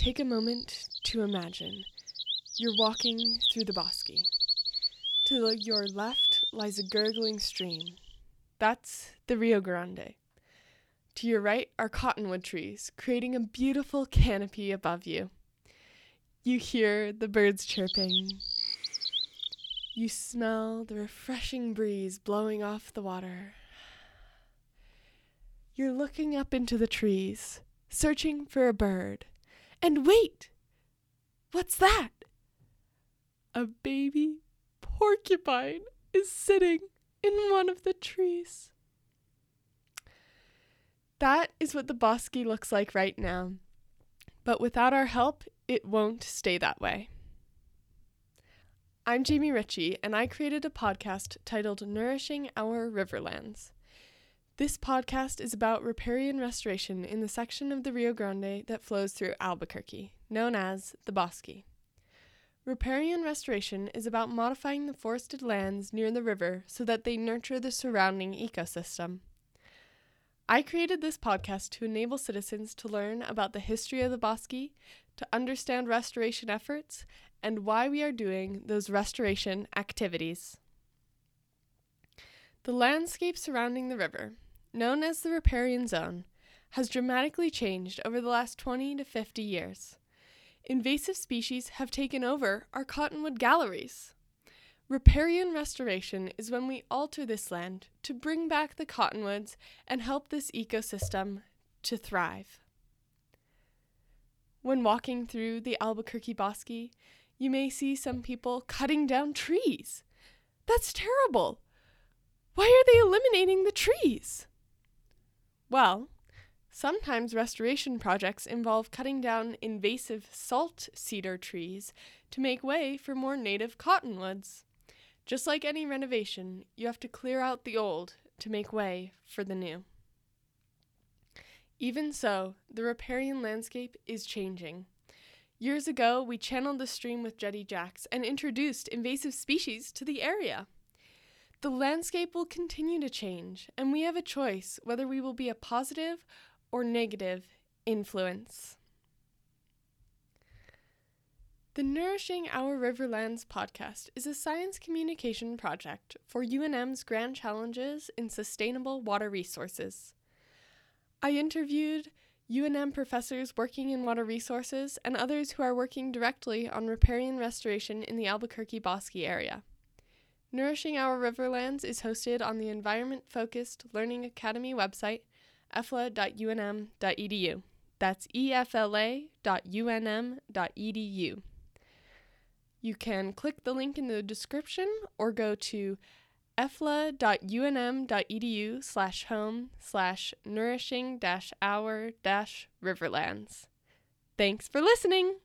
Take a moment to imagine you're walking through the bosque. To your left lies a gurgling stream. That's the Rio Grande. To your right are cottonwood trees, creating a beautiful canopy above you. You hear the birds chirping. You smell the refreshing breeze blowing off the water. You're looking up into the trees, searching for a bird. And wait! What's that? A baby porcupine is sitting in one of the trees. That is what the bosque looks like right now. But without our help, it won't stay that way. I'm Jaimie Ritchie, and I created a podcast titled Nourishing Our Riverlands. This podcast is about riparian restoration in the section of the Rio Grande that flows through Albuquerque, known as the Bosque. Riparian restoration is about modifying the forested lands near the river so that they nurture the surrounding ecosystem. I created this podcast to enable citizens to learn about the history of the Bosque, to understand restoration efforts, and why we are doing those restoration activities. The landscape surrounding the river, known as the riparian zone, has dramatically changed over the last 20 to 50 years. Invasive species have taken over our cottonwood galleries. Riparian restoration is when we alter this land to bring back the cottonwoods and help this ecosystem to thrive. When walking through the Albuquerque bosque, you may see some people cutting down trees. That's terrible. Why are they eliminating the trees? Well, sometimes restoration projects involve cutting down invasive salt cedar trees to make way for more native cottonwoods. Just like any renovation, you have to clear out the old to make way for the new. Even so, the riparian landscape is changing. Years ago, we channeled the stream with jetty jacks and introduced invasive species to the area. The landscape will continue to change, and we have a choice whether we will be a positive or negative influence. The Nourishing Our Riverlands podcast is a science communication project for UNM's Grand Challenges in Sustainable Water Resources. I interviewed UNM professors working in water resources and others who are working directly on riparian restoration in the Albuquerque Bosque area. Nourishing Our Riverlands is hosted on the Environment Focused Learning Academy website, efla.unm.edu. That's efla.unm.edu. You can click the link in the description or go to efla.unm.edu slash home slash nourishing dash our dash riverlands. Thanks for listening!